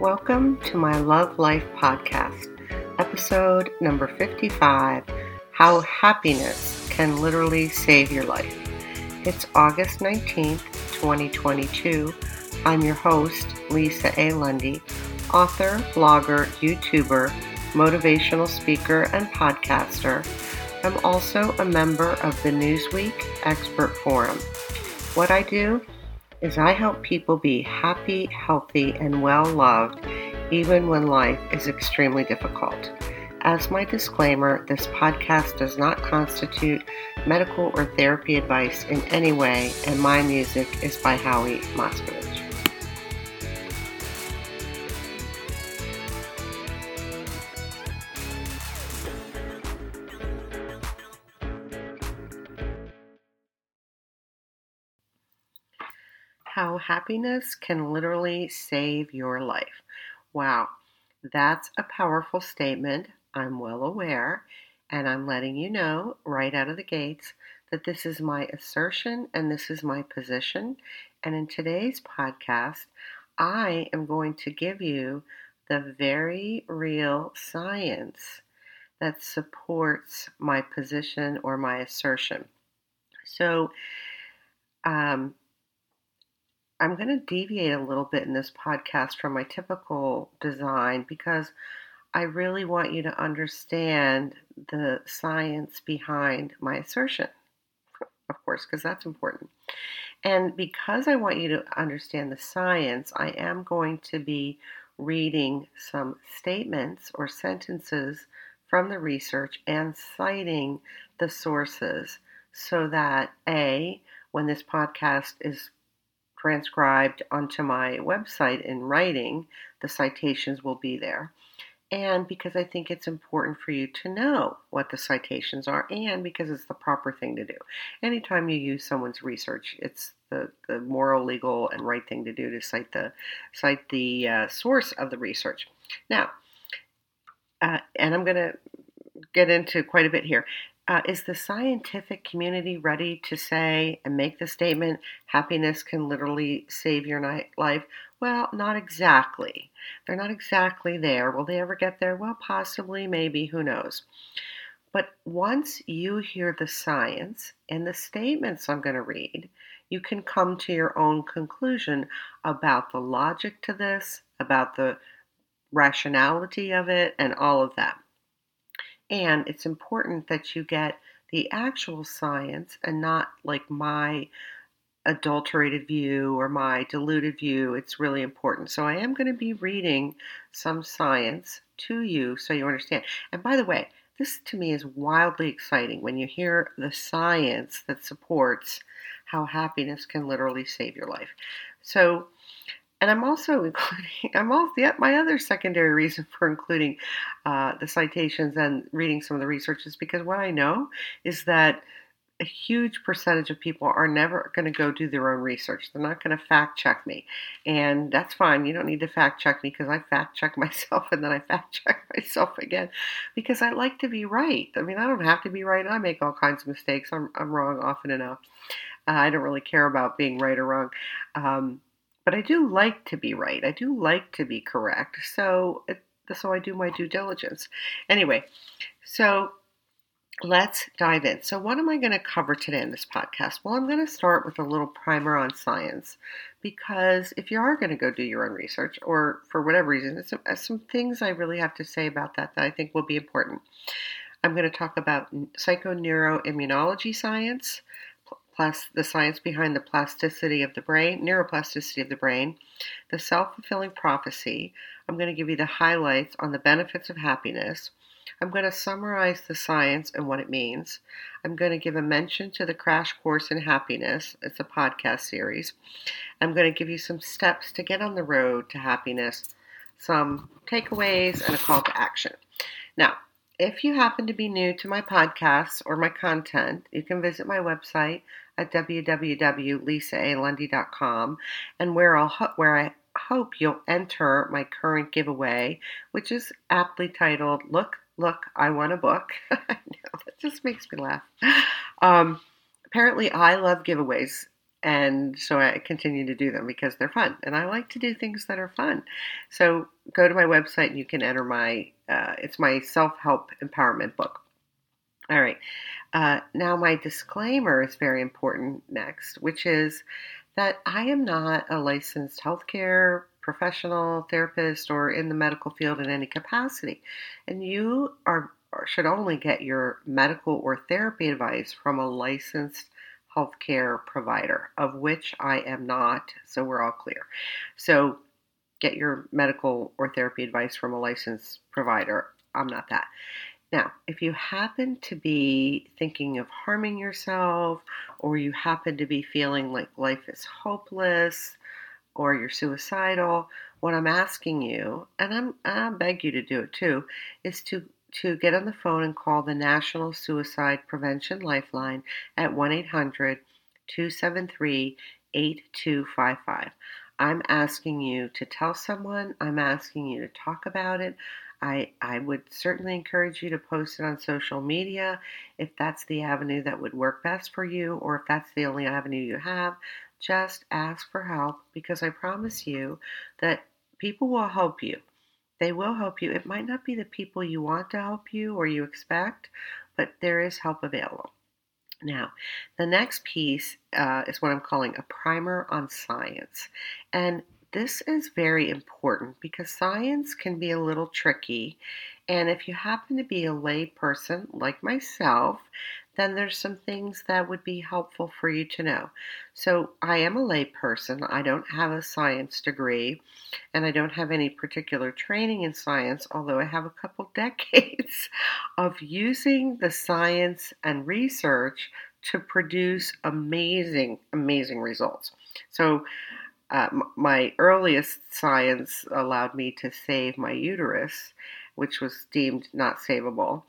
Welcome to my Love Life podcast, episode number 55 How Happiness Can Literally Save Your Life. It's August 19th, 2022. I'm your host, Lisa A. Lundy, author, blogger, YouTuber, motivational speaker, and podcaster. I'm also a member of the Newsweek Expert Forum. What I do is I help people be happy, healthy, and well loved even when life is extremely difficult. As my disclaimer, this podcast does not constitute medical or therapy advice in any way, and my music is by Howie Moscovich. Happiness can literally save your life. Wow, that's a powerful statement. I'm well aware, and I'm letting you know right out of the gates that this is my assertion and this is my position. And in today's podcast, I am going to give you the very real science that supports my position or my assertion. So, um, I'm going to deviate a little bit in this podcast from my typical design because I really want you to understand the science behind my assertion, of course, because that's important. And because I want you to understand the science, I am going to be reading some statements or sentences from the research and citing the sources so that A, when this podcast is transcribed onto my website in writing, the citations will be there. And because I think it's important for you to know what the citations are, and because it's the proper thing to do. Anytime you use someone's research, it's the, the moral, legal, and right thing to do to cite the cite the uh, source of the research. Now, uh, and I'm going to get into quite a bit here. Uh, is the scientific community ready to say and make the statement happiness can literally save your night- life? Well, not exactly. They're not exactly there. Will they ever get there? Well, possibly, maybe, who knows. But once you hear the science and the statements I'm going to read, you can come to your own conclusion about the logic to this, about the rationality of it, and all of that. And it's important that you get the actual science and not like my adulterated view or my diluted view. It's really important. So I am going to be reading some science to you so you understand. And by the way, this to me is wildly exciting when you hear the science that supports how happiness can literally save your life. So and I'm also including, I'm also, yeah, my other secondary reason for including uh, the citations and reading some of the research is because what I know is that a huge percentage of people are never going to go do their own research. They're not going to fact check me. And that's fine. You don't need to fact check me because I fact check myself and then I fact check myself again because I like to be right. I mean, I don't have to be right. I make all kinds of mistakes. I'm, I'm wrong often enough. Uh, I don't really care about being right or wrong. Um, but I do like to be right. I do like to be correct. So, so I do my due diligence. Anyway, so let's dive in. So, what am I going to cover today in this podcast? Well, I'm going to start with a little primer on science because if you are going to go do your own research, or for whatever reason, some, some things I really have to say about that that I think will be important. I'm going to talk about psychoneuroimmunology science plus the science behind the plasticity of the brain, neuroplasticity of the brain, the self fulfilling prophecy. I'm going to give you the highlights on the benefits of happiness. I'm going to summarize the science and what it means. I'm going to give a mention to the Crash Course in Happiness. It's a podcast series. I'm going to give you some steps to get on the road to happiness, some takeaways, and a call to action. Now, if you happen to be new to my podcasts or my content, you can visit my website at www.lisaalundy.com and where I'll where I hope you'll enter my current giveaway, which is aptly titled "Look, Look, I Want a Book." I know that just makes me laugh. Um, apparently, I love giveaways. and so I continue to do them because they're fun, and I like to do things that are fun. So go to my website and you can enter my uh, it's my self help empowerment book. All right, uh, now my disclaimer is very important next, which is that I am not a licensed healthcare professional, therapist, or in the medical field in any capacity, and you are should only get your medical or therapy advice from a licensed healthcare provider, of which I am not, so we're all clear. So get your medical or therapy advice from a licensed provider. I'm not that. Now, if you happen to be thinking of harming yourself, or you happen to be feeling like life is hopeless, or you're suicidal, what I'm asking you, and I'm, I beg you to do it too, is to to get on the phone and call the National Suicide Prevention Lifeline at 1 800 273 8255. I'm asking you to tell someone, I'm asking you to talk about it. I, I would certainly encourage you to post it on social media if that's the avenue that would work best for you, or if that's the only avenue you have. Just ask for help because I promise you that people will help you. They will help you. It might not be the people you want to help you or you expect, but there is help available. Now, the next piece uh, is what I'm calling a primer on science. And this is very important because science can be a little tricky. And if you happen to be a lay person like myself, then there's some things that would be helpful for you to know. So, I am a layperson. I don't have a science degree and I don't have any particular training in science, although I have a couple decades of using the science and research to produce amazing, amazing results. So, uh, my earliest science allowed me to save my uterus, which was deemed not savable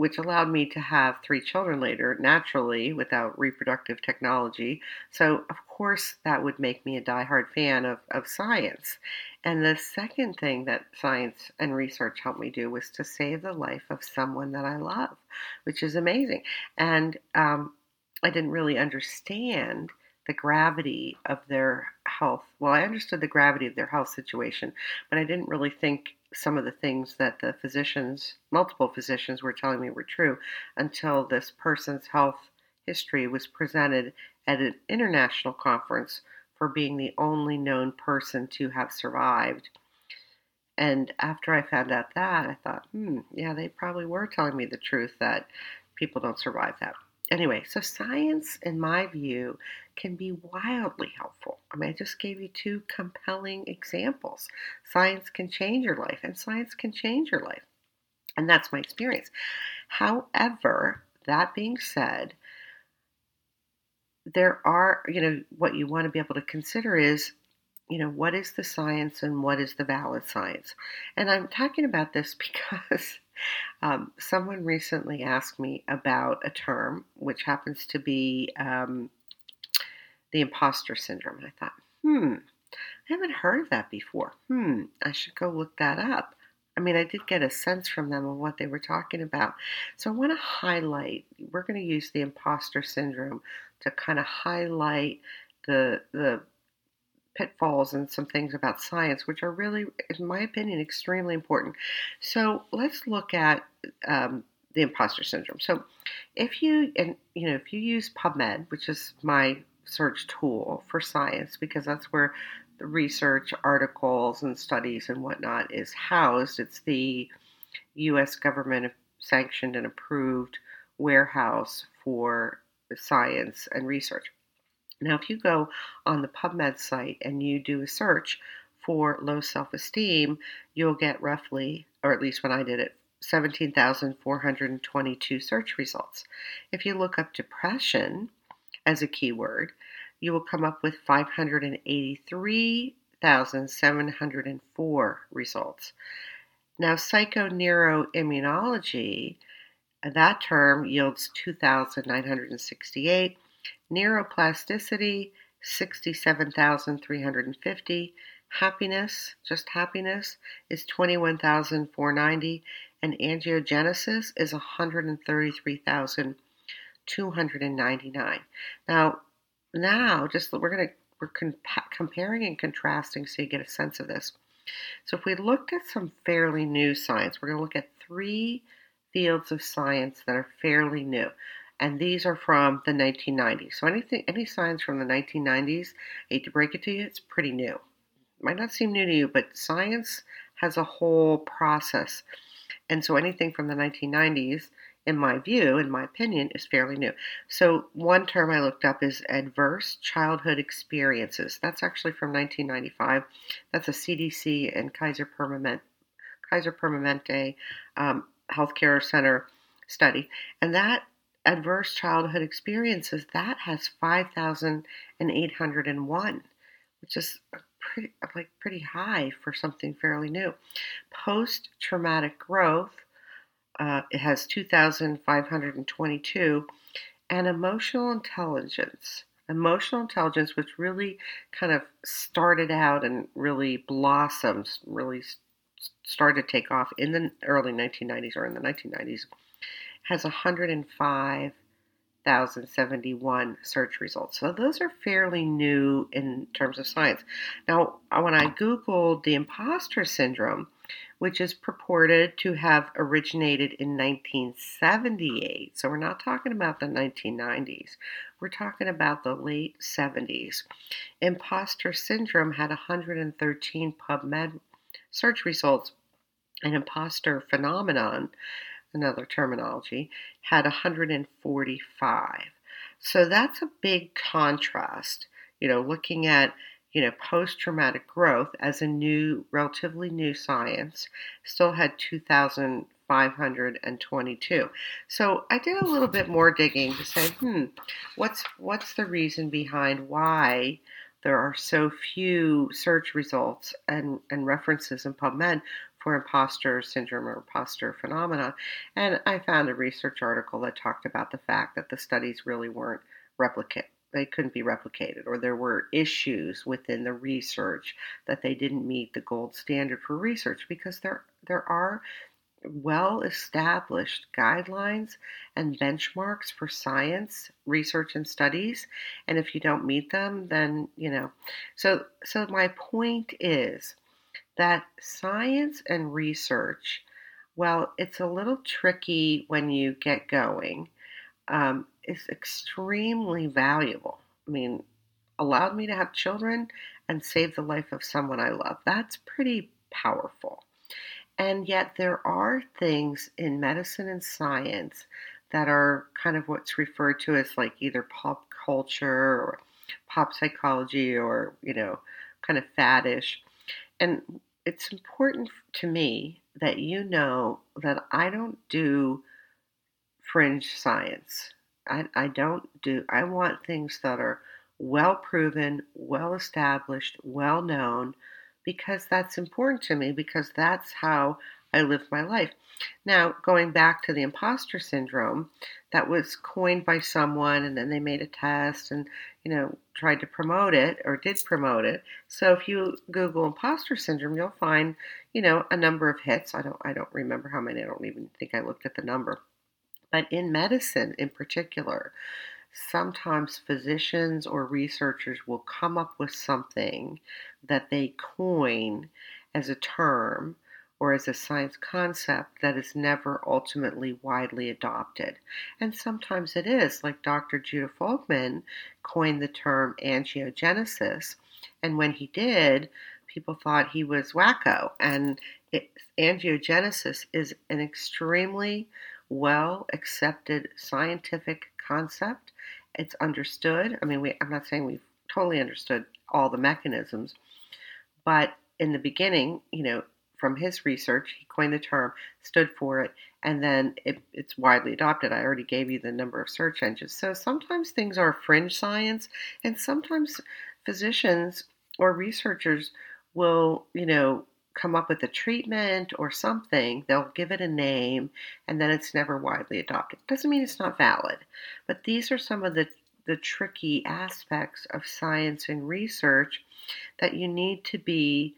which allowed me to have three children later naturally without reproductive technology. So, of course, that would make me a diehard fan of, of science. And the second thing that science and research helped me do was to save the life of someone that I love, which is amazing. And um, I didn't really understand the gravity of their health. Well, I understood the gravity of their health situation, but I didn't really think some of the things that the physicians, multiple physicians, were telling me were true until this person's health history was presented at an international conference for being the only known person to have survived. And after I found out that, I thought, hmm, yeah, they probably were telling me the truth that people don't survive that anyway, so science, in my view, can be wildly helpful. I mean, I just gave you two compelling examples. Science can change your life, and science can change your life. And that's my experience. However, that being said, there are, you know, what you want to be able to consider is, you know, what is the science and what is the valid science? And I'm talking about this because um, someone recently asked me about a term which happens to be um, the imposter syndrome. And I thought, hmm, I haven't heard of that before. Hmm, I should go look that up. I mean, I did get a sense from them of what they were talking about. So I want to highlight, we're going to use the imposter syndrome to kind of highlight the, the pitfalls and some things about science, which are really, in my opinion, extremely important. So let's look at um, the imposter syndrome. So if you and you know if you use PubMed, which is my search tool for science, because that's where the research articles and studies and whatnot is housed. It's the U.S. government sanctioned and approved warehouse for science and research. Now, if you go on the PubMed site and you do a search for low self esteem, you'll get roughly, or at least when I did it, 17,422 search results. If you look up depression as a keyword, you will come up with 583,704 results. Now, psychoneuroimmunology, that term yields 2,968 Neuroplasticity, 67,350. Happiness, just happiness, is 21,490. And angiogenesis is 133,299. Now, now, just we're going to we're compa- comparing and contrasting so you get a sense of this. So if we look at some fairly new science, we're going to look at three fields of science that are fairly new. And these are from the 1990s. So anything, any science from the 1990s, I hate to break it to you, it's pretty new. Might not seem new to you, but science has a whole process. And so anything from the 1990s in my view, in my opinion, is fairly new. So, one term I looked up is adverse childhood experiences. That's actually from 1995. That's a CDC and Kaiser Permanente, Kaiser Permanente um, Healthcare Center study. And that adverse childhood experiences, that has 5,801, which is pretty, like pretty high for something fairly new. Post traumatic growth uh, it has 2,522, and emotional intelligence. Emotional intelligence, which really kind of started out and really blossomed, really started to take off in the early 1990s or in the 1990s, has 105,071 search results. So those are fairly new in terms of science. Now, when I Googled the imposter syndrome, which is purported to have originated in 1978. So we're not talking about the 1990s. We're talking about the late 70s. Imposter syndrome had 113 PubMed search results. An imposter phenomenon, another terminology, had 145. So that's a big contrast. You know, looking at you know, post traumatic growth as a new, relatively new science, still had 2,522. So I did a little bit more digging to say, hmm, what's what's the reason behind why there are so few search results and, and references in PubMed for imposter syndrome or imposter phenomena. And I found a research article that talked about the fact that the studies really weren't replicate they couldn't be replicated, or there were issues within the research that they didn't meet the gold standard for research because there there are well established guidelines and benchmarks for science research and studies and if you don't meet them then you know so so my point is that science and research well it's a little tricky when you get going um, is extremely valuable. I mean, allowed me to have children and save the life of someone I love. That's pretty powerful. And yet, there are things in medicine and science that are kind of what's referred to as like either pop culture or pop psychology or, you know, kind of faddish. And it's important to me that you know that I don't do fringe science. I, I don't do, I want things that are well proven, well established, well known, because that's important to me, because that's how I live my life. Now, going back to the imposter syndrome, that was coined by someone, and then they made a test and, you know, tried to promote it or did promote it. So if you Google imposter syndrome, you'll find, you know, a number of hits. I don't, I don't remember how many. I don't even think I looked at the number. But in medicine, in particular, sometimes physicians or researchers will come up with something that they coin as a term or as a science concept that is never ultimately widely adopted. And sometimes it is, like Dr. Judah Folkman coined the term angiogenesis. And when he did, people thought he was wacko. And it, angiogenesis is an extremely well accepted scientific concept. It's understood. I mean, we, I'm not saying we've totally understood all the mechanisms, but in the beginning, you know, from his research, he coined the term, stood for it, and then it, it's widely adopted. I already gave you the number of search engines. So sometimes things are fringe science, and sometimes physicians or researchers will, you know, come up with a treatment or something, they'll give it a name, and then it's never widely adopted. Doesn't mean it's not valid, but these are some of the, the tricky aspects of science and research that you need to be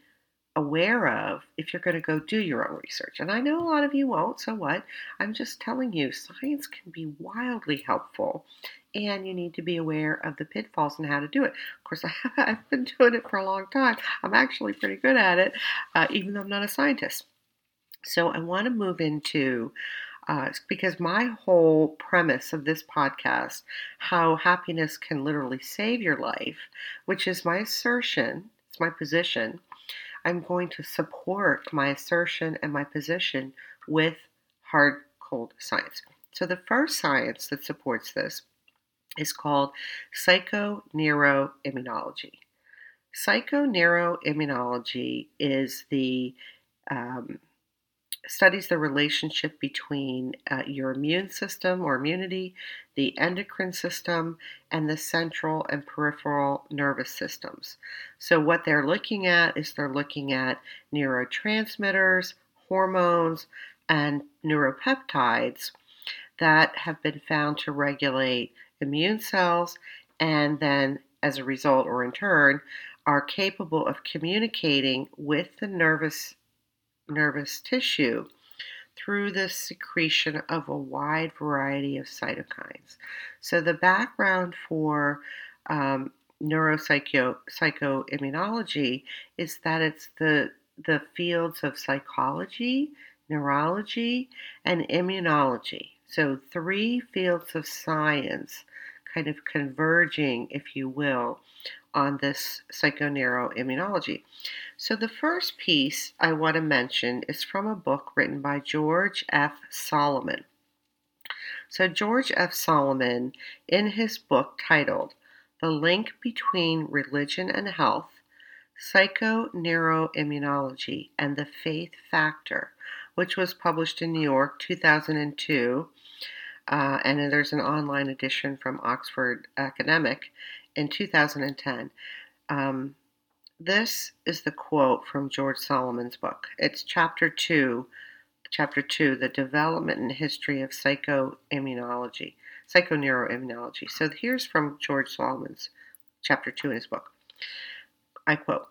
aware of if you're going to go do your own research. And I know a lot of you won't, so what? I'm just telling you, science can be wildly helpful and you need to be aware of the pitfalls and how to do it. Of course, I have been doing it for a long time. I'm actually pretty good at it, uh, even though I'm not a scientist. So I want to move into uh, because my whole premise of this podcast, how happiness can literally save your life, which is my assertion, it's my position. I'm going to support my assertion and my position with hard, cold science. So, the first science that supports this is called psychoneuroimmunology. Psychoneuroimmunology is the um, studies the relationship between uh, your immune system or immunity, the endocrine system, and the central and peripheral nervous systems. So, what they're looking at is they're looking at neurotransmitters, hormones, and neuropeptides that have been found to regulate immune cells and then, as a result or in turn, are capable of communicating with the nervous nervous tissue through the secretion of a wide variety of cytokines. So, the background for um, neuropsychoimmunology is that it's the, the fields of psychology, neurology, and immunology. So, three fields of science kind of converging, if you will, on this psychoneuroimmunology. So, the first piece I want to mention is from a book written by George F. Solomon. So, George F. Solomon, in his book titled The Link Between Religion and Health, Psychoneuroimmunology and the Faith Factor, which was published in New York 2002, uh, and there's an online edition from Oxford Academic in 2010. Um, this is the quote from George Solomon's book. It's chapter two, chapter two, the development and history of psychoimmunology, psychoneuroimmunology. So here's from George Solomon's chapter two in his book. I quote.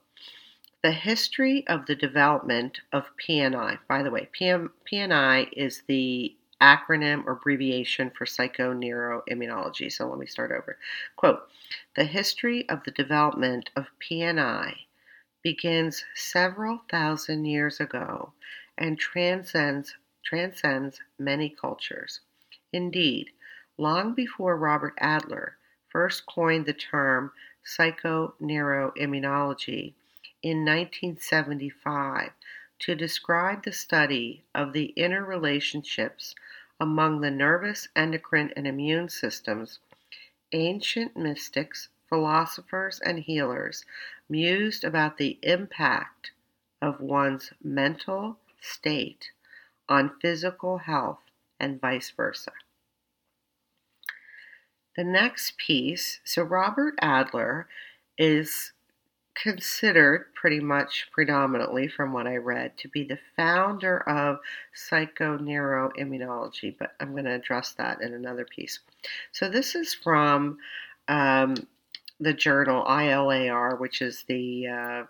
The history of the development of PNI. By the way, PM, PNI is the acronym or abbreviation for psychoneuroimmunology. So let me start over. Quote The history of the development of PNI begins several thousand years ago and transcends, transcends many cultures. Indeed, long before Robert Adler first coined the term psychoneuroimmunology in 1975 to describe the study of the interrelationships among the nervous, endocrine, and immune systems, ancient mystics, philosophers, and healers mused about the impact of one's mental state on physical health and vice versa. The next piece so, Robert Adler is considered pretty much predominantly from what I read to be the founder of psychoneuroimmunology, but I'm going to address that in another piece. So this is from um, the journal ILAR, which is the uh,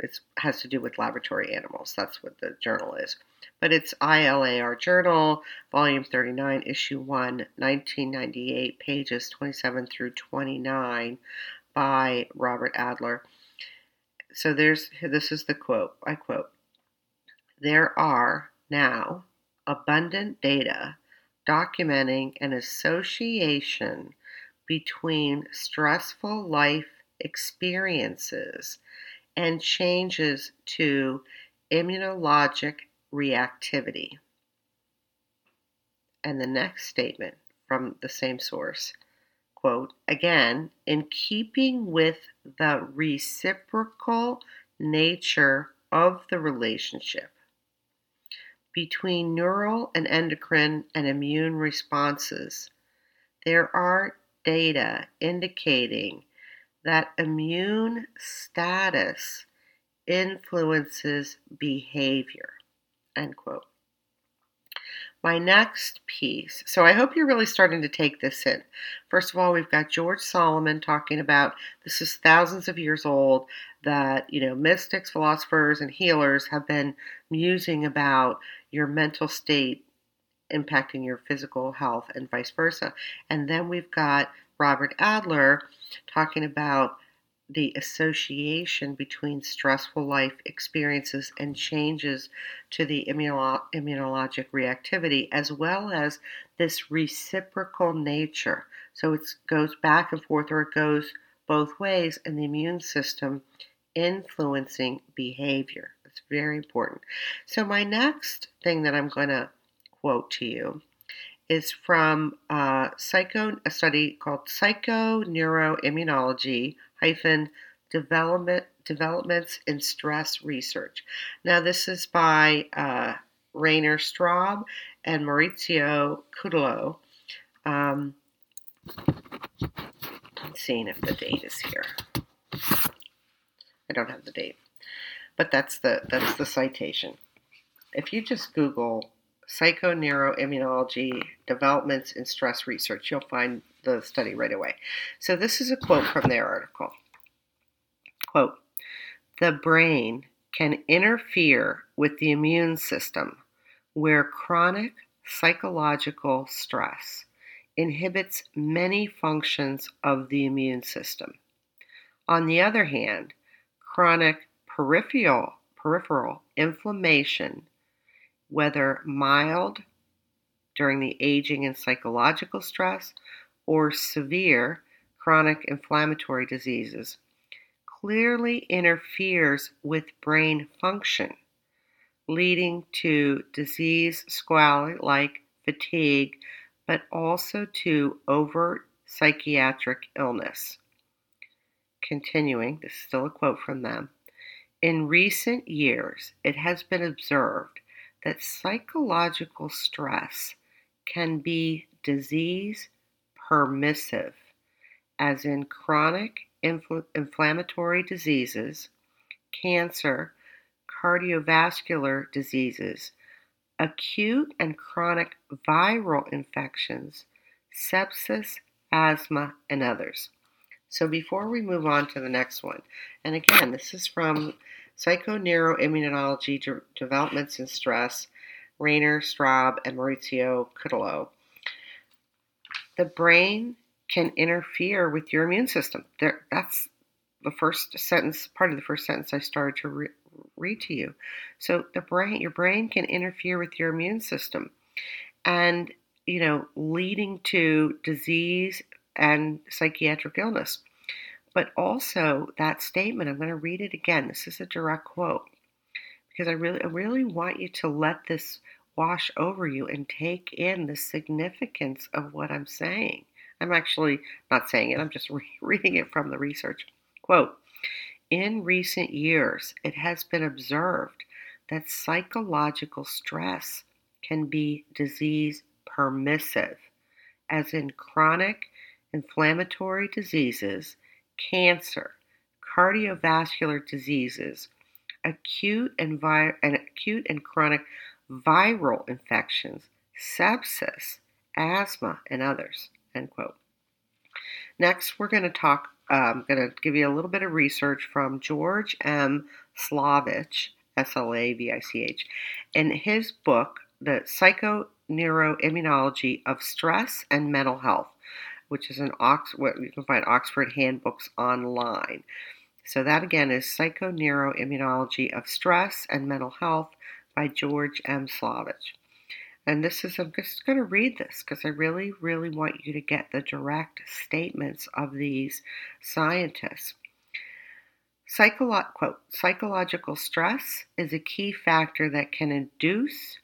it has to do with laboratory animals. That's what the journal is. But it's ILAR Journal, Volume 39, Issue 1, 1998, pages 27 through 29 by Robert Adler. So there's this is the quote. I quote: There are now abundant data documenting an association between stressful life experiences and changes to immunologic reactivity. And the next statement from the same source quote, again, in keeping with the reciprocal nature of the relationship between neural and endocrine and immune responses, there are data indicating that immune status influences behavior. End quote my next piece. So I hope you're really starting to take this in. First of all, we've got George Solomon talking about this is thousands of years old that, you know, mystics, philosophers, and healers have been musing about your mental state impacting your physical health and vice versa. And then we've got Robert Adler talking about the association between stressful life experiences and changes to the immuno- immunologic reactivity, as well as this reciprocal nature. So it goes back and forth, or it goes both ways, and the immune system influencing behavior. It's very important. So, my next thing that I'm going to quote to you is from uh, psycho, a study called Psychoneuroimmunology hyphen development developments in stress research. Now, this is by uh, Rainer Straub and Maurizio Cutolo. Um, I'm seeing if the date is here. I don't have the date, but that's the that's the citation. If you just Google psychoneuroimmunology developments in stress research, you'll find the study right away. So this is a quote from their article. Quote: The brain can interfere with the immune system where chronic psychological stress inhibits many functions of the immune system. On the other hand, chronic peripheral, peripheral inflammation, whether mild during the aging and psychological stress or severe chronic inflammatory diseases, clearly interferes with brain function, leading to disease sequelae like fatigue but also to overt psychiatric illness. Continuing, this is still a quote from them. In recent years, it has been observed that psychological stress can be disease permissive, as in chronic infl- inflammatory diseases, cancer, cardiovascular diseases, acute and chronic viral infections, sepsis, asthma, and others. So before we move on to the next one, and again, this is from Psychoneuroimmunology De- Developments in Stress, Rainer Straub and Maurizio Cutolo. The brain can interfere with your immune system. There, that's the first sentence, part of the first sentence I started to re- read to you. So the brain, your brain can interfere with your immune system, and you know, leading to disease and psychiatric illness. But also that statement, I'm going to read it again. This is a direct quote because I really, I really want you to let this wash over you and take in the significance of what I'm saying. I'm actually not saying it, I'm just re- reading it from the research. Quote in recent years, it has been observed that psychological stress can be disease permissive, as in chronic inflammatory diseases, cancer, cardiovascular diseases, acute and, vi- and acute and chronic viral infections, sepsis, asthma, and others. End quote. Next, we're going to talk um, I'm going to give you a little bit of research from George M. Slavich, S L A V I C H, in his book, The Psychoneuroimmunology of Stress and Mental Health, which is an Ox, you can find Oxford handbooks online. So that again is Psychoneuroimmunology of Stress and Mental Health by George M. Slavich. And this is, I'm just going to read this because I really, really want you to get the direct statements of these scientists. Psycholo- quote, psychological stress is a key factor that can induce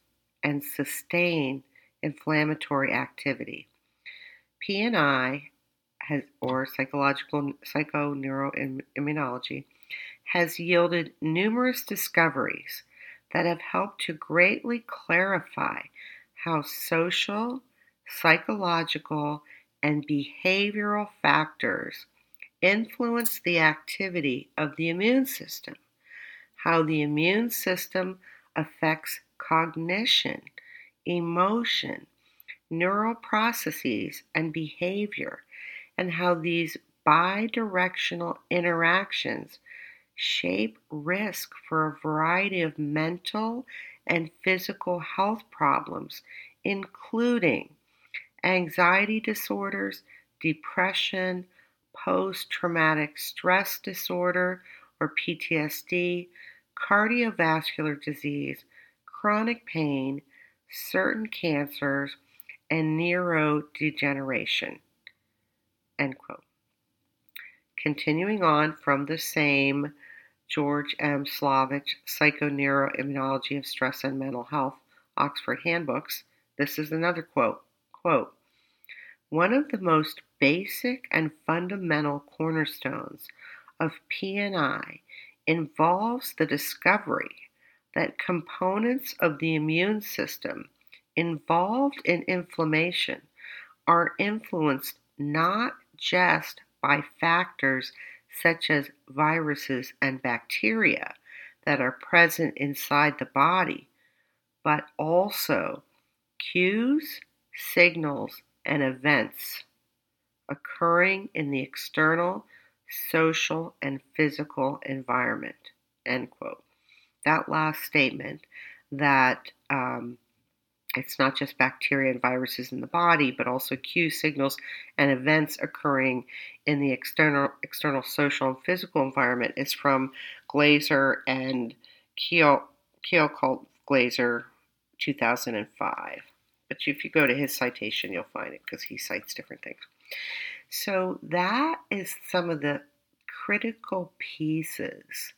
and sustain inflammatory activity. PNI has, or psychological psychoneuroimmunology has yielded numerous discoveries that have helped to greatly clarify how social, psychological, and behavioral factors influence the activity of the immune system, how the immune system affects cognition, emotion, neural processes, and behavior, and how these bidirectional interactions shape risk for a variety of mental and physical health problems, including anxiety disorders, depression, post traumatic stress disorder or PTSD, cardiovascular disease, chronic pain, certain cancers, and neurodegeneration. End quote. Continuing on from the same George M. Slavich, Psychoneuroimmunology of Stress and Mental Health, Oxford Handbooks, this is another quote. Quote, one of the most basic and fundamental cornerstones of PNI involves the discovery that components of the immune system involved in inflammation are influenced not just by factors such as viruses and bacteria that are present inside the body, but also cues, signals, and events occurring in the external, social, and physical environment. End quote. That last statement that um, it's not just bacteria and viruses in the body, but also cue signals and events occurring in the external, external social and physical environment is from Glaser and Keel, called Glaser, 2005. But if you go to his citation, you'll find it because he cites different things. So that is some of the critical pieces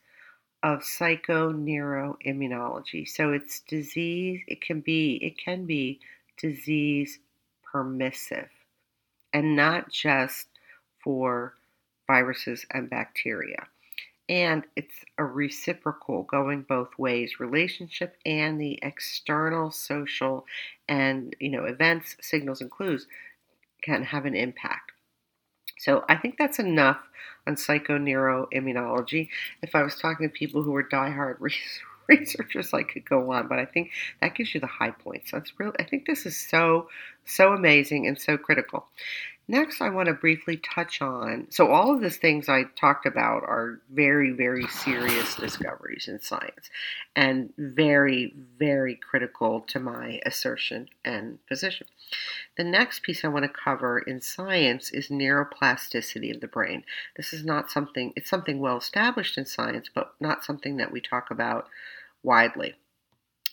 of psychoneuroimmunology. So it's disease, it can be it can be disease permissive and not just for viruses and bacteria. And it's a reciprocal going both ways relationship and the external social and you know events, signals and clues can have an impact. So I think that's enough on psychoneuroimmunology. If I was talking to people who were diehard researchers, I could go on, but I think that gives you the high points. That's really, I think this is so, so amazing and so critical. Next, I want to briefly touch on so, all of these things I talked about are very, very serious discoveries in science and very, very critical to my assertion and position. The next piece I want to cover in science is neuroplasticity of the brain. This is not something, it's something well established in science, but not something that we talk about widely.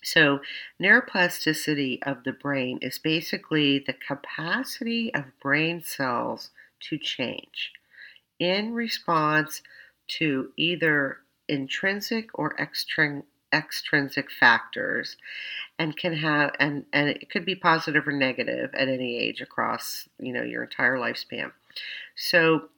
So, neuroplasticity of the brain is basically the capacity of brain cells to change in response to either intrinsic or extrinsic factors and can have and and it could be positive or negative at any age across you know your entire lifespan. So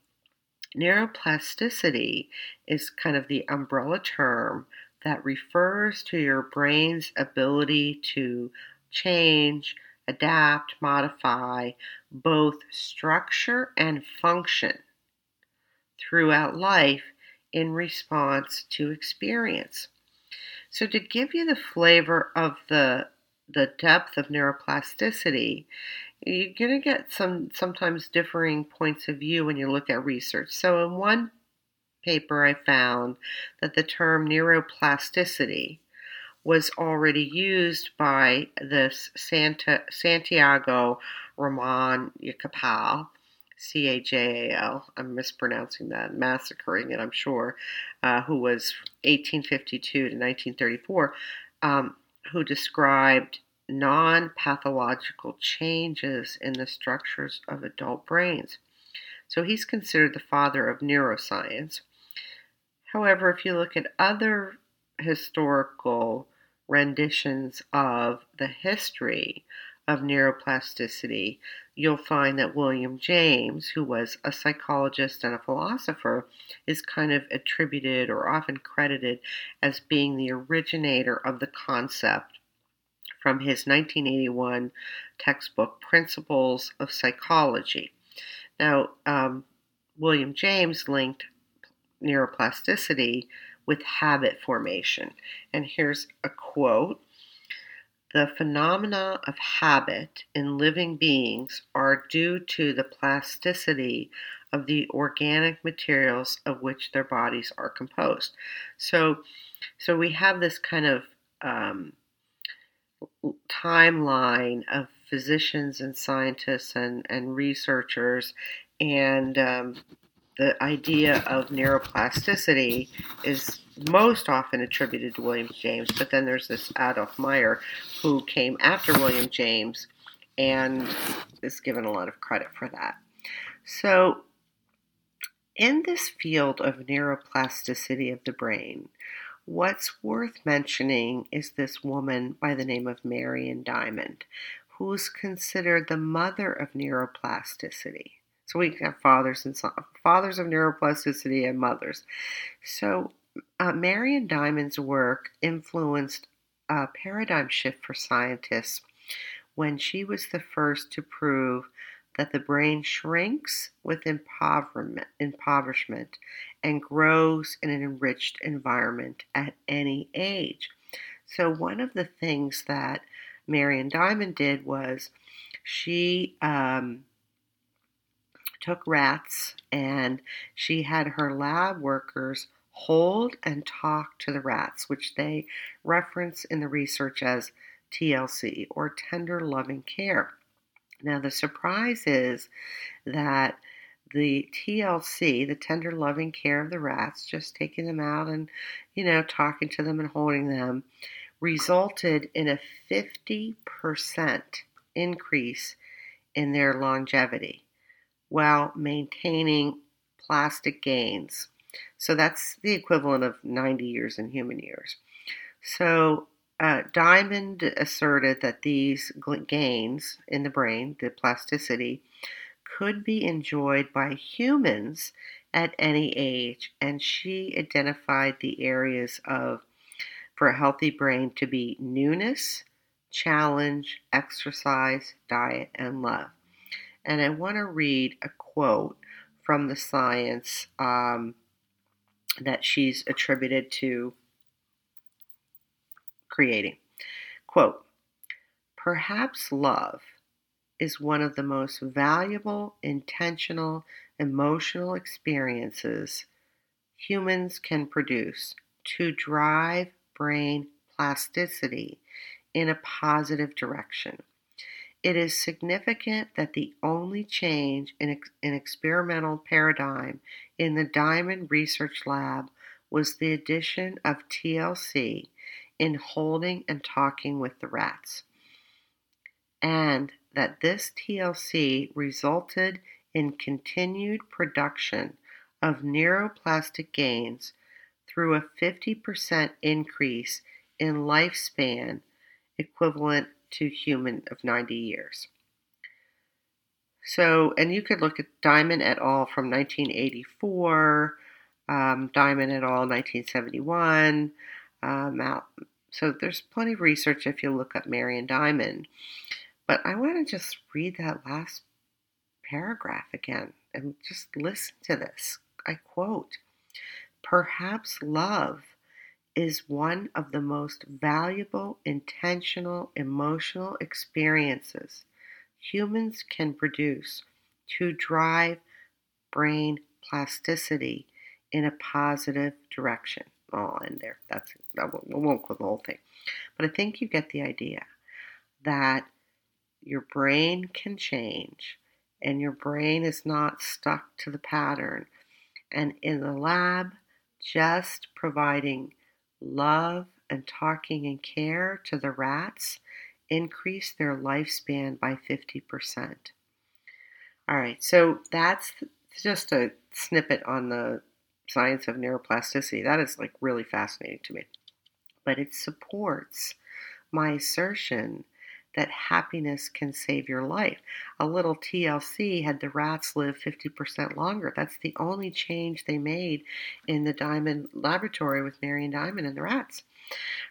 neuroplasticity is kind of the umbrella term that refers to your brain's ability to change, adapt, modify both structure and function throughout life in response to experience. So, to give you the flavor of the the depth of neuroplasticity, you're going to get some sometimes differing points of view when you look at research. So, in one paper, I found that the term neuroplasticity was already used by this Santa, Santiago Ramon Cajal, C A J A L. I'm mispronouncing that, massacring it, I'm sure, uh, who was 1852 to 1934, um, who described non pathological changes in the structures of adult brains. So he's considered the father of neuroscience. However, if you look at other historical renditions of the history of neuroplasticity, you'll find that William James, who was a psychologist and a philosopher, is kind of attributed or often credited as being the originator of the concept from his 1981 textbook, Principles of Psychology. Now, um, William James linked neuroplasticity with habit formation. And here's a quote The phenomena of habit in living beings are due to the plasticity of the organic materials of which their bodies are composed. So, so we have this kind of um, timeline of physicians and scientists and, and researchers and um, the idea of neuroplasticity is most often attributed to William James, but then there's this Adolf Meyer who came after William James and is given a lot of credit for that. So, in this field of neuroplasticity of the brain, what's worth mentioning is this woman by the name of Marion Diamond, who's considered the mother of neuroplasticity. So we have fathers and fathers of neuroplasticity and mothers. So uh, Marian Diamond's work influenced a paradigm shift for scientists when she was the first to prove that the brain shrinks with impoverishment and grows in an enriched environment at any age. So, one of the things that Marian Diamond did was she um, took rats and she had her lab workers hold and talk to the rats, which they reference in the research as TLC or tender loving care. Now, the surprise is that the TLC, the tender loving care of the rats, just taking them out and, you know, talking to them and holding them, resulted in a 50% increase in their longevity while maintaining plastic gains. So that's the equivalent of 90 years in human years. So uh, Diamond asserted that these gains in the brain, the plasticity, could be enjoyed by humans at any age, and she identified the areas of for a healthy brain to be newness, challenge, exercise, diet, and love. And I want to read a quote from the science um, that she's attributed to creating. Quote Perhaps love is one of the most valuable, intentional, emotional experiences humans can produce to drive brain plasticity in a positive direction. It is significant that the only change in an experimental paradigm in the Diamond Research Lab was the addition of TLC in holding and talking with the rats, and that this TLC resulted in continued production of neuroplastic gains through a 50% increase in lifespan equivalent to human of 90 years. So, and you could look at Diamond et al. from 1984, um, Diamond et al. 1971, um. So there's plenty of research if you look up Marian Diamond. But I want to just read that last paragraph again and just listen to this. I quote Perhaps love is one of the most valuable, intentional, emotional experiences humans can produce to drive brain plasticity in a positive direction. Oh, I'll end there. That's I won't quote the whole thing, but I think you get the idea that your brain can change, and your brain is not stuck to the pattern. And in the lab, just providing love and talking and care to the rats increase their lifespan by 50%. All right, so that's just a snippet on the science of neuroplasticity. That is like really fascinating to me. But it supports my assertion that happiness can save your life. A little TLC had the rats live 50% longer. That's the only change they made in the Diamond laboratory with Marian Diamond and the rats.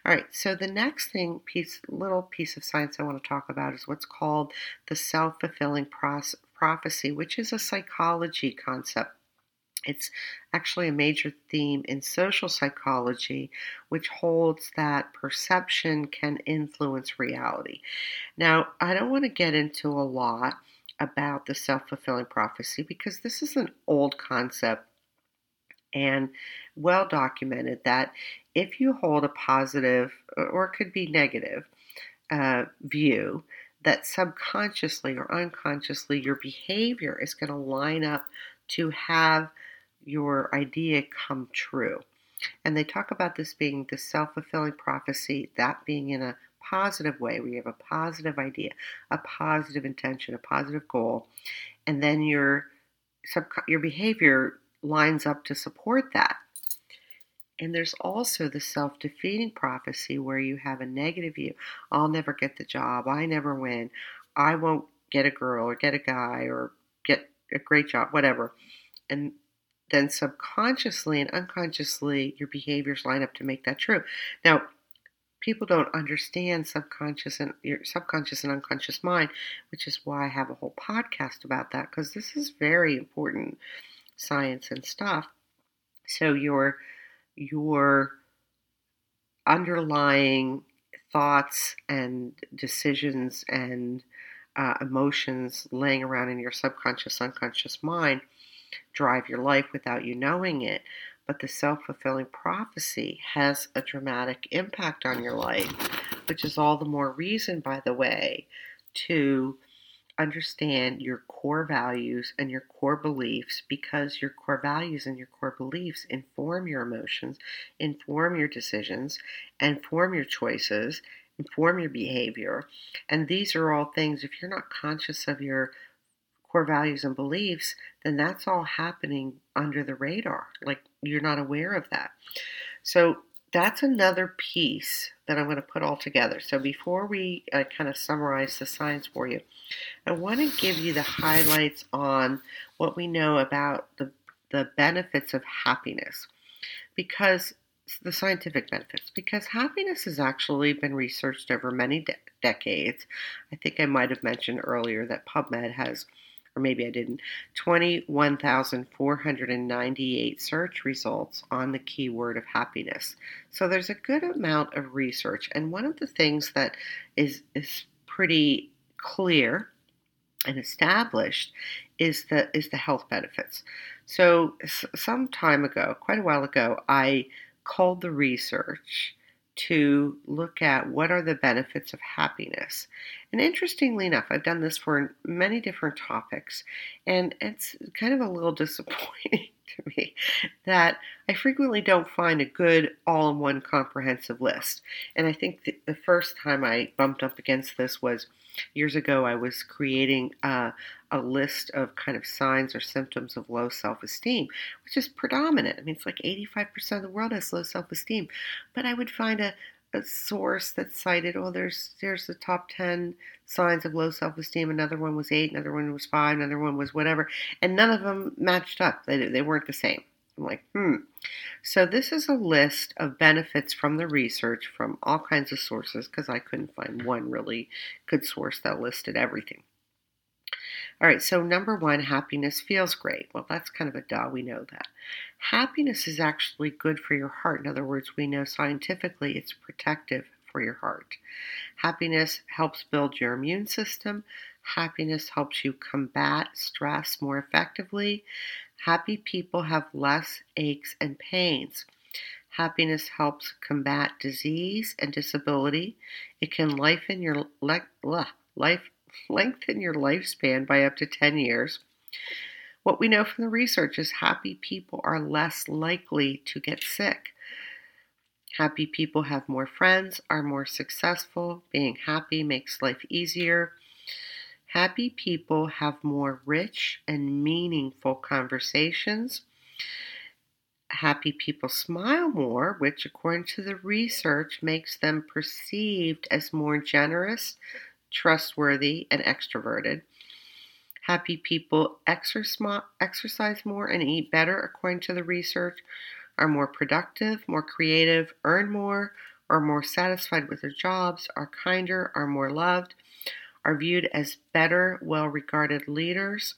All right, so the next thing, piece, little piece of science I want to talk about is what's called the self fulfilling prophecy, which is a psychology concept it's actually a major theme in social psychology, which holds that perception can influence reality. Now, I don't want to get into a lot about the self fulfilling prophecy because this is an old concept and well documented that if you hold a positive, or it could be negative, uh, view that subconsciously or unconsciously your behavior is going to line up to have your idea come true. And they talk about this being the self fulfilling prophecy, that being in a positive way, where you have a positive idea, a positive intention, a positive goal, and then your your behavior lines up to support that. And there's also the self defeating prophecy where you have a negative view. I'll never get the job. I never win. I won't get a girl or get a guy or get a great job, whatever. And then subconsciously and unconsciously, your behaviors line up to make that true. Now, people don't understand subconscious and your subconscious and unconscious mind, which is why I have a whole podcast about that because this is very important science and stuff. So your your underlying thoughts and decisions and uh, emotions laying around in your subconscious, unconscious mind drive your life without you knowing it. But the self fulfilling prophecy has a dramatic impact on your life, which is all the more reason, by the way, to understand your core values and your core beliefs because your core values and your core beliefs inform your emotions, inform your decisions, inform your choices, inform your behavior. And these are all things, if you're not conscious of your core values and beliefs, then that's all happening under the radar. Like you're not aware of that. So that's another piece that I'm going to put all together. So before we uh, kind of summarize the science for you, I want to give you the highlights on what we know about the, the benefits of happiness. Because the scientific benefits because happiness has actually been researched over many de- decades. I think I might have mentioned earlier that PubMed has or maybe I didn't, 21,498 search results on the keyword of happiness. So there's a good amount of research. And one of the things that is, is pretty clear and established is the, is the health benefits. So some time ago, quite a while ago, I called the research to look at what are the benefits of happiness. And interestingly enough, I've done this for many different topics, and it's kind of a little disappointing to me that I frequently don't find a good all in one comprehensive list. And I think the first time I bumped up against this was years ago. I was creating a, a list of kind of signs or symptoms of low self esteem, which is predominant. I mean, it's like 85% of the world has low self esteem. But I would find a, a source that cited, oh, there's there's the top 10 signs of low self esteem. Another one was eight, another one was five, another one was whatever. And none of them matched up, they, they weren't the same. I'm like, hmm. So this is a list of benefits from the research from all kinds of sources because I couldn't find one really good source that listed everything. All right, so number one, happiness feels great. Well, that's kind of a duh, we know that. Happiness is actually good for your heart. In other words, we know scientifically it's protective for your heart. Happiness helps build your immune system. Happiness helps you combat stress more effectively. Happy people have less aches and pains. Happiness helps combat disease and disability. It can lifen your le- life lengthen your lifespan by up to 10 years. What we know from the research is happy people are less likely to get sick. Happy people have more friends, are more successful. Being happy makes life easier. Happy people have more rich and meaningful conversations. Happy people smile more, which, according to the research, makes them perceived as more generous, trustworthy, and extroverted. Happy people exercise more and eat better, according to the research, are more productive, more creative, earn more, are more satisfied with their jobs, are kinder, are more loved, are viewed as better, well regarded leaders.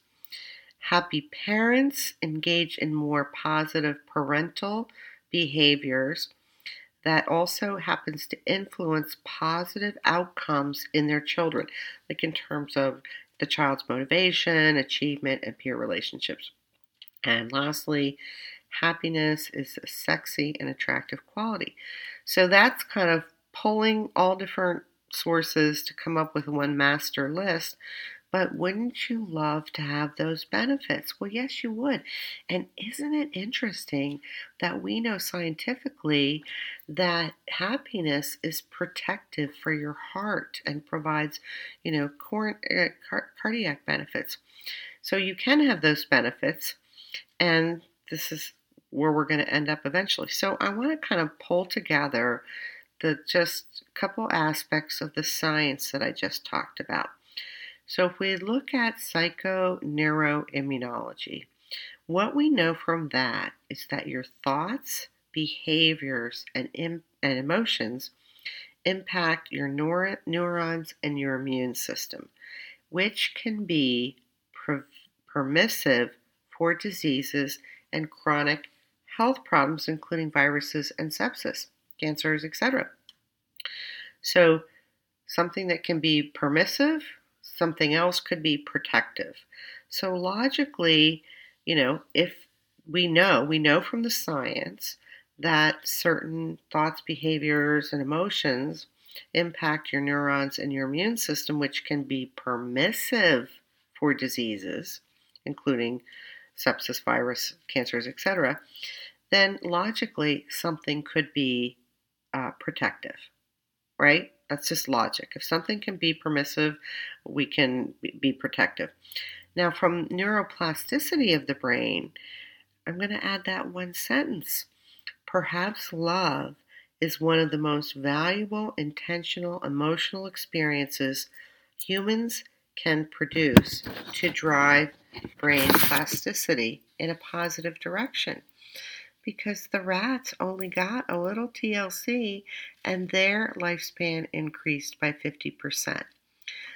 Happy parents engage in more positive parental behaviors that also happens to influence positive outcomes in their children, like in terms of the child's motivation, achievement, and peer relationships. And lastly, happiness is a sexy and attractive quality. So that's kind of pulling all different sources to come up with one master list. But wouldn't you love to have those benefits? Well, yes, you would. And isn't it interesting that we know scientifically that happiness is protective for your heart and provides, you know, cor- uh, car- cardiac benefits? So you can have those benefits, and this is where we're going to end up eventually. So I want to kind of pull together the just couple aspects of the science that I just talked about. So, if we look at psychoneuroimmunology, what we know from that is that your thoughts, behaviors, and, and emotions impact your neur- neurons and your immune system, which can be per- permissive for diseases and chronic health problems, including viruses and sepsis, cancers, etc. So, something that can be permissive something else could be protective. So, logically, you know, if we know, we know from the science that certain thoughts, behaviors, and emotions impact your neurons and your immune system, which can be permissive for diseases, including sepsis, virus, cancers, etc., then logically something could be uh, protective, right? That's just logic. If something can be permissive, we can be protective. Now, from neuroplasticity of the brain, I'm going to add that one sentence. Perhaps love is one of the most valuable, intentional, emotional experiences humans can produce to drive brain plasticity in a positive direction because the rats only got a little TLC and their lifespan increased by 50%.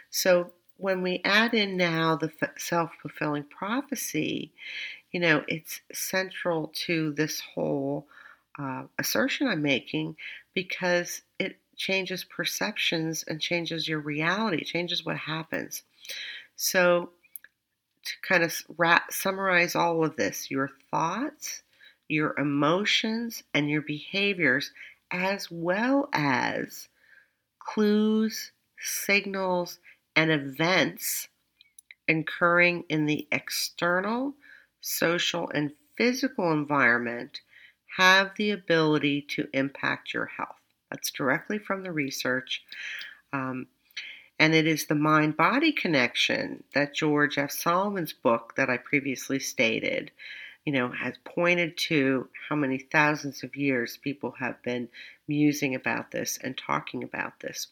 So when we add in now the self fulfilling prophecy, you know, it's central to this whole uh, assertion I'm making because it changes perceptions and changes your reality, changes what happens. So, to kind of wrap, summarize all of this, your thoughts, your emotions and your behaviors, as well as clues, signals, and events occurring in the external, social, and physical environment have the ability to impact your health. That's directly from the research. Um, and it is the mind body connection that George F. Solomon's book that I previously stated you know, has pointed to how many thousands of years people have been musing about this and talking about this.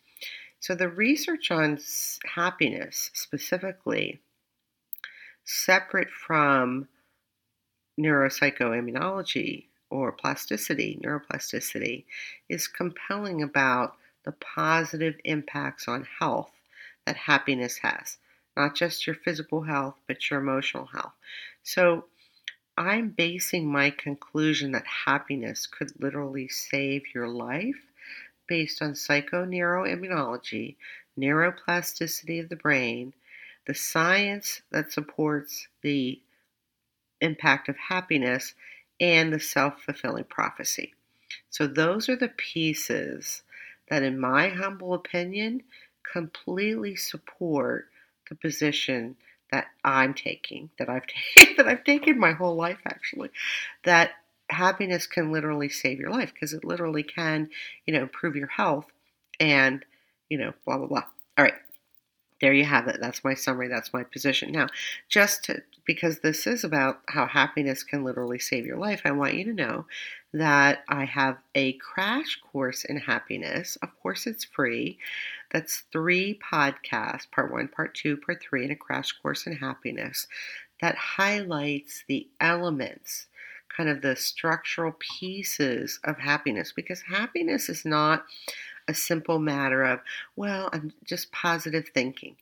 So, the research on happiness specifically, separate from neuropsychoimmunology or plasticity, neuroplasticity, is compelling about the positive impacts on health that happiness has. Not just your physical health, but your emotional health. So, I'm basing my conclusion that happiness could literally save your life based on psychoneuroimmunology, neuroplasticity of the brain, the science that supports the impact of happiness, and the self fulfilling prophecy. So, those are the pieces that, in my humble opinion, completely support the position that I'm taking, that I've taken, that I've taken my whole life actually, that happiness can literally save your life because it literally can, you know, improve your health and, you know, blah blah blah. There you have it. That's my summary. That's my position. Now, just to, because this is about how happiness can literally save your life, I want you to know that I have a crash course in happiness. Of course, it's free. That's three podcasts part one, part two, part three, and a crash course in happiness that highlights the elements, kind of the structural pieces of happiness, because happiness is not a simple matter of, well, I'm just positive thinking.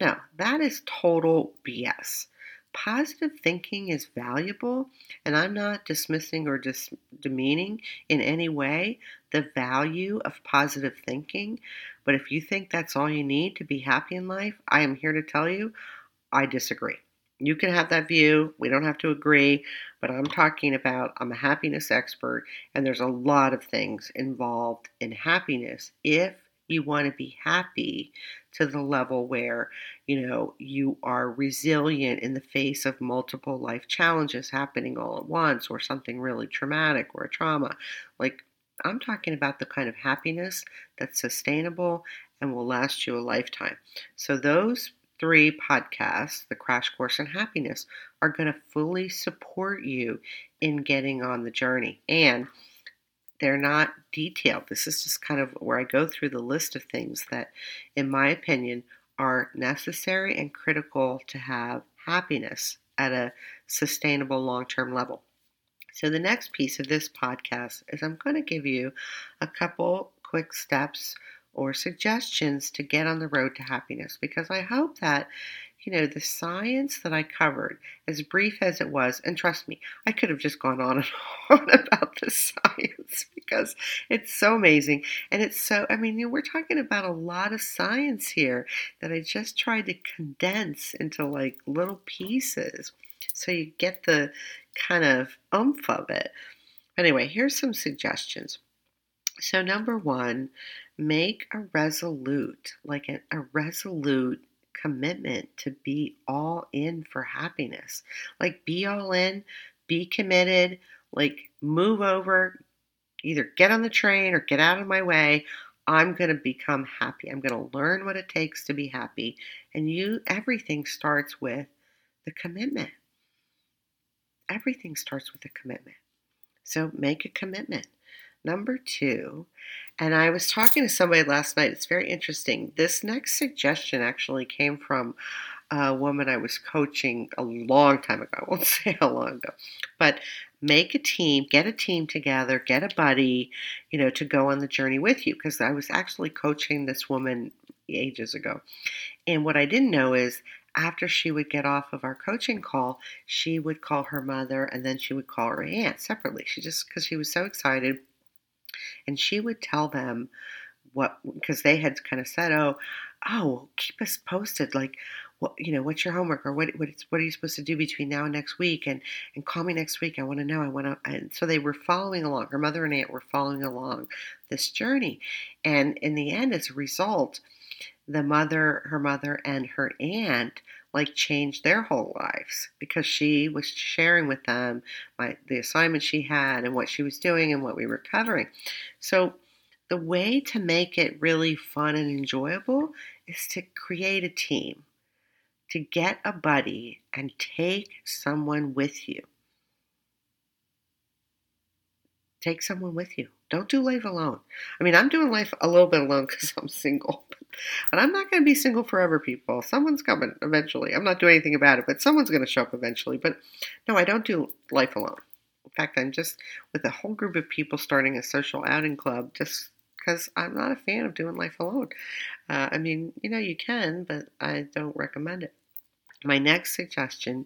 No, that is total BS. Positive thinking is valuable, and I'm not dismissing or dis- demeaning in any way the value of positive thinking. But if you think that's all you need to be happy in life, I am here to tell you I disagree. You can have that view. We don't have to agree, but I'm talking about I'm a happiness expert, and there's a lot of things involved in happiness if You want to be happy to the level where, you know, you are resilient in the face of multiple life challenges happening all at once or something really traumatic or a trauma. Like, I'm talking about the kind of happiness that's sustainable and will last you a lifetime. So, those three podcasts, The Crash Course in Happiness, are going to fully support you in getting on the journey. And they're not detailed. This is just kind of where I go through the list of things that, in my opinion, are necessary and critical to have happiness at a sustainable long term level. So, the next piece of this podcast is I'm going to give you a couple quick steps or suggestions to get on the road to happiness because I hope that you know, the science that I covered, as brief as it was, and trust me, I could have just gone on and on about the science because it's so amazing. And it's so, I mean, we're talking about a lot of science here that I just tried to condense into like little pieces so you get the kind of oomph of it. Anyway, here's some suggestions. So, number one, make a resolute, like a, a resolute commitment to be all in for happiness. Like, be all in, be committed, like, move over, either get on the train or get out of my way. I'm going to become happy. I'm going to learn what it takes to be happy. And you, everything starts with the commitment. Everything starts with a commitment. So make a commitment. Number two, and I was talking to somebody last night. It's very interesting. This next suggestion actually came from a woman I was coaching a long time ago. I won't say how long ago, but make a team, get a team together, get a buddy, you know, to go on the journey with you. Because I was actually coaching this woman ages ago. And what I didn't know is after she would get off of our coaching call, she would call her mother and then she would call her aunt separately. She just, because she was so excited and she would tell them what because they had kind of said, "Oh, oh, keep us posted. Like, what you know, what's your homework or what what what are you supposed to do between now and next week? And and call me next week. I want to know. I want to." And so they were following along. Her mother and aunt were following along this journey, and in the end, as a result, the mother, her mother, and her aunt like changed their whole lives because she was sharing with them my the assignment she had and what she was doing and what we were covering. So the way to make it really fun and enjoyable is to create a team, to get a buddy and take someone with you. Take someone with you. Don't do life alone. I mean, I'm doing life a little bit alone because I'm single, and I'm not going to be single forever, people. Someone's coming eventually. I'm not doing anything about it, but someone's going to show up eventually. But no, I don't do life alone. In fact, I'm just with a whole group of people starting a social outing club just because I'm not a fan of doing life alone. Uh, I mean, you know, you can, but I don't recommend it. My next suggestion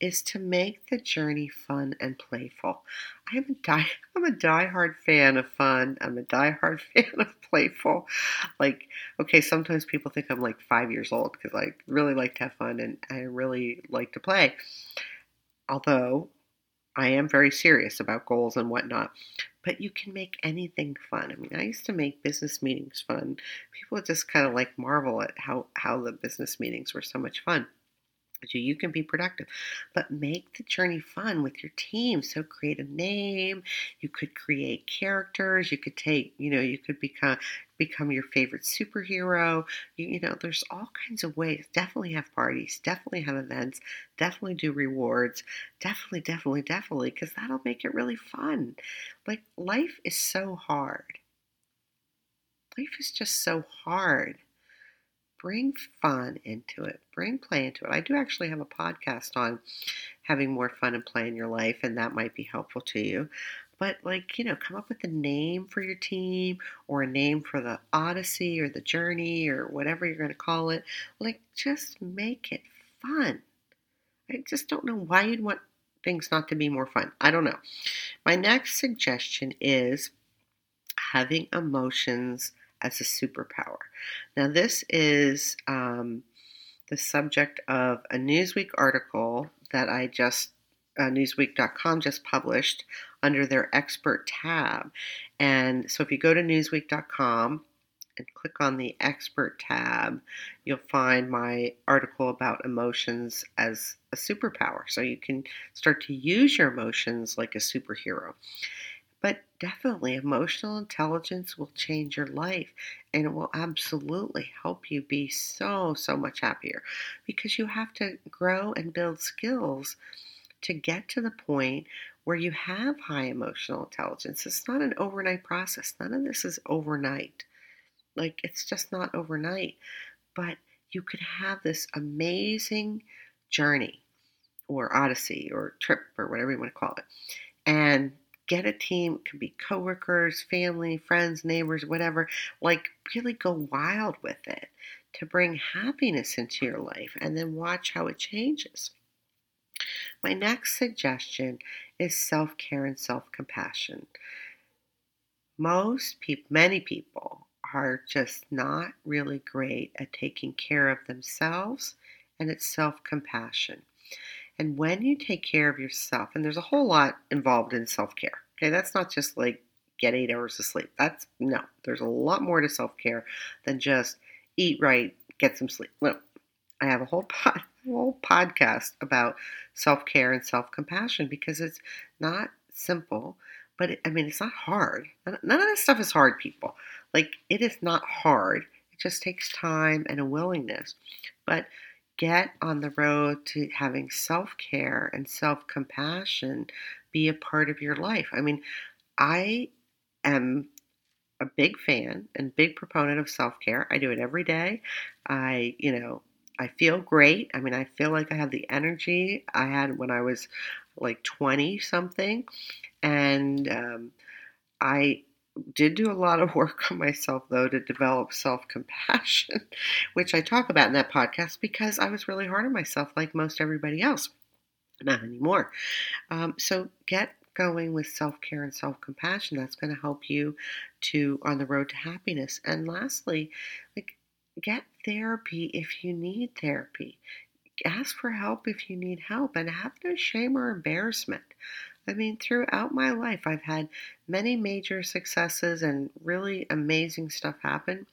is to make the journey fun and playful. I'm a die I'm a diehard fan of fun. I'm a diehard fan of playful. Like, okay, sometimes people think I'm like five years old because I really like to have fun and I really like to play. Although I am very serious about goals and whatnot. But you can make anything fun. I mean, I used to make business meetings fun. People just kind of like marvel at how, how the business meetings were so much fun you. You can be productive, but make the journey fun with your team. So create a name. You could create characters. You could take, you know, you could become become your favorite superhero. You, you know, there's all kinds of ways. Definitely have parties. Definitely have events. Definitely do rewards. Definitely, definitely, definitely, because that'll make it really fun. Like life is so hard. Life is just so hard bring fun into it, bring play into it. I do actually have a podcast on having more fun and play in your life, and that might be helpful to you. But, like, you know, come up with a name for your team or a name for the Odyssey or the Journey or whatever you're going to call it. Like, just make it fun. I just don't know why you'd want things not to be more fun. I don't know. My next suggestion is having emotions as a superpower. Now, this is um, the subject of a Newsweek article that I just, uh, Newsweek.com just published under their expert tab. And so if you go to Newsweek.com, and click on the expert tab, you'll find my article about emotions as a superpower. So you can start to use your emotions like a superhero. But definitely, emotional intelligence will change your life and it will absolutely help you be so, so much happier because you have to grow and build skills to get to the point where you have high emotional intelligence. It's not an overnight process, none of this is overnight. Like, it's just not overnight. But you could have this amazing journey or odyssey or trip or whatever you want to call it. And get a team. It could be coworkers, family, friends, neighbors, whatever. Like, really go wild with it to bring happiness into your life and then watch how it changes. My next suggestion is self care and self compassion. Most people, many people, are just not really great at taking care of themselves, and it's self compassion. And when you take care of yourself, and there's a whole lot involved in self care, okay, that's not just like get eight hours of sleep. That's no, there's a lot more to self care than just eat right, get some sleep. No, I have a whole pod, whole podcast about self care and self compassion because it's not simple, but it, I mean, it's not hard. None of this stuff is hard, people. Like, it is not hard. It just takes time and a willingness. But get on the road to having self care and self compassion be a part of your life. I mean, I am a big fan and big proponent of self care. I do it every day. I, you know, I feel great. I mean, I feel like I have the energy I had when I was like 20 something. And um, I did do a lot of work on myself, though, to develop self compassion, which I talk about in that podcast because I was really hard on myself, like most everybody else. Not anymore. Um, so get going with self care and self compassion. That's going to help you to on the road to happiness. And lastly, like get therapy if you need therapy. Ask for help if you need help, and have no shame or embarrassment. I mean, throughout my life, I've had many major successes and really amazing stuff happen.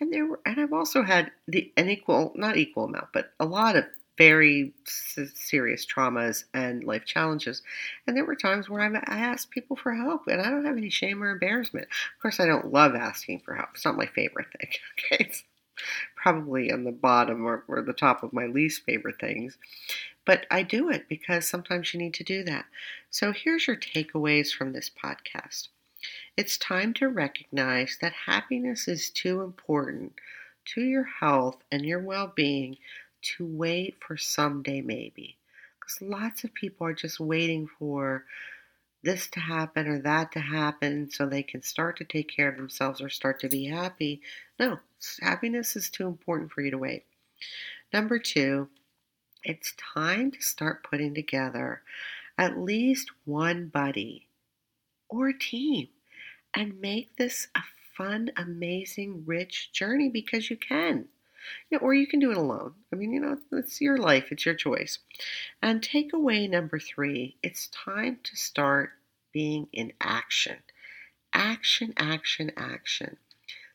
And there were, and I've also had the an equal, not equal amount, but a lot of very serious traumas and life challenges. And there were times where I've, I asked people for help, and I don't have any shame or embarrassment. Of course, I don't love asking for help. It's not my favorite thing. Okay, it's probably on the bottom or, or the top of my least favorite things. But I do it because sometimes you need to do that. So here's your takeaways from this podcast. It's time to recognize that happiness is too important to your health and your well being to wait for someday, maybe. Because lots of people are just waiting for this to happen or that to happen so they can start to take care of themselves or start to be happy. No, happiness is too important for you to wait. Number two, it's time to start putting together at least one buddy or team and make this a fun, amazing, rich journey because you can. You know, or you can do it alone. I mean, you know, it's your life, it's your choice. And takeaway number three it's time to start being in action. Action, action, action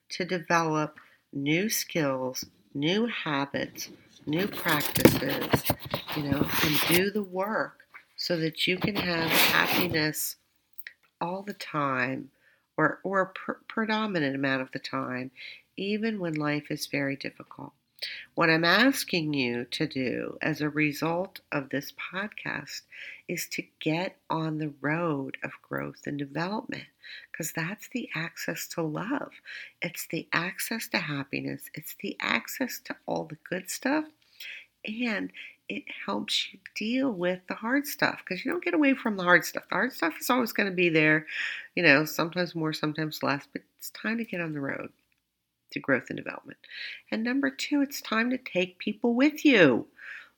to develop new skills, new habits, new practices, you know, and do the work so that you can have happiness all the time or, or a pr- predominant amount of the time, even when life is very difficult. What I'm asking you to do as a result of this podcast is to get on the road of growth and development because that's the access to love. It's the access to happiness. It's the access to all the good stuff. And it helps you deal with the hard stuff because you don't get away from the hard stuff. The hard stuff is always going to be there, you know, sometimes more, sometimes less, but it's time to get on the road to growth and development. And number two, it's time to take people with you.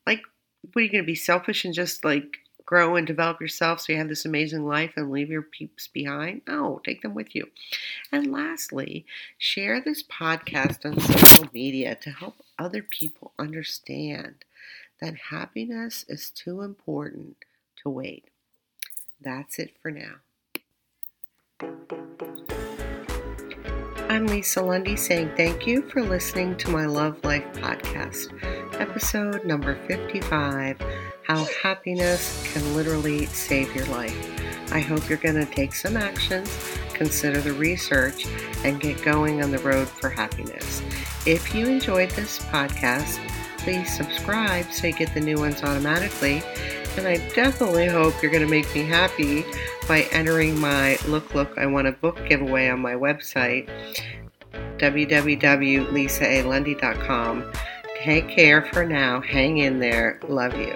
Like, what are you going to be selfish and just like grow and develop yourself so you have this amazing life and leave your peeps behind? No, take them with you. And lastly, share this podcast on social media to help other people understand that happiness is too important to wait. That's it for now. I'm Lisa Lundy saying thank you for listening to my Love Life podcast, episode number 55 How Happiness Can Literally Save Your Life. I hope you're going to take some actions, consider the research, and get going on the road for happiness. If you enjoyed this podcast, please subscribe so you get the new ones automatically. And I definitely hope you're going to make me happy by entering my Look Look I Want a Book giveaway on my website, www.lisaalundy.com. Take care for now. Hang in there. Love you.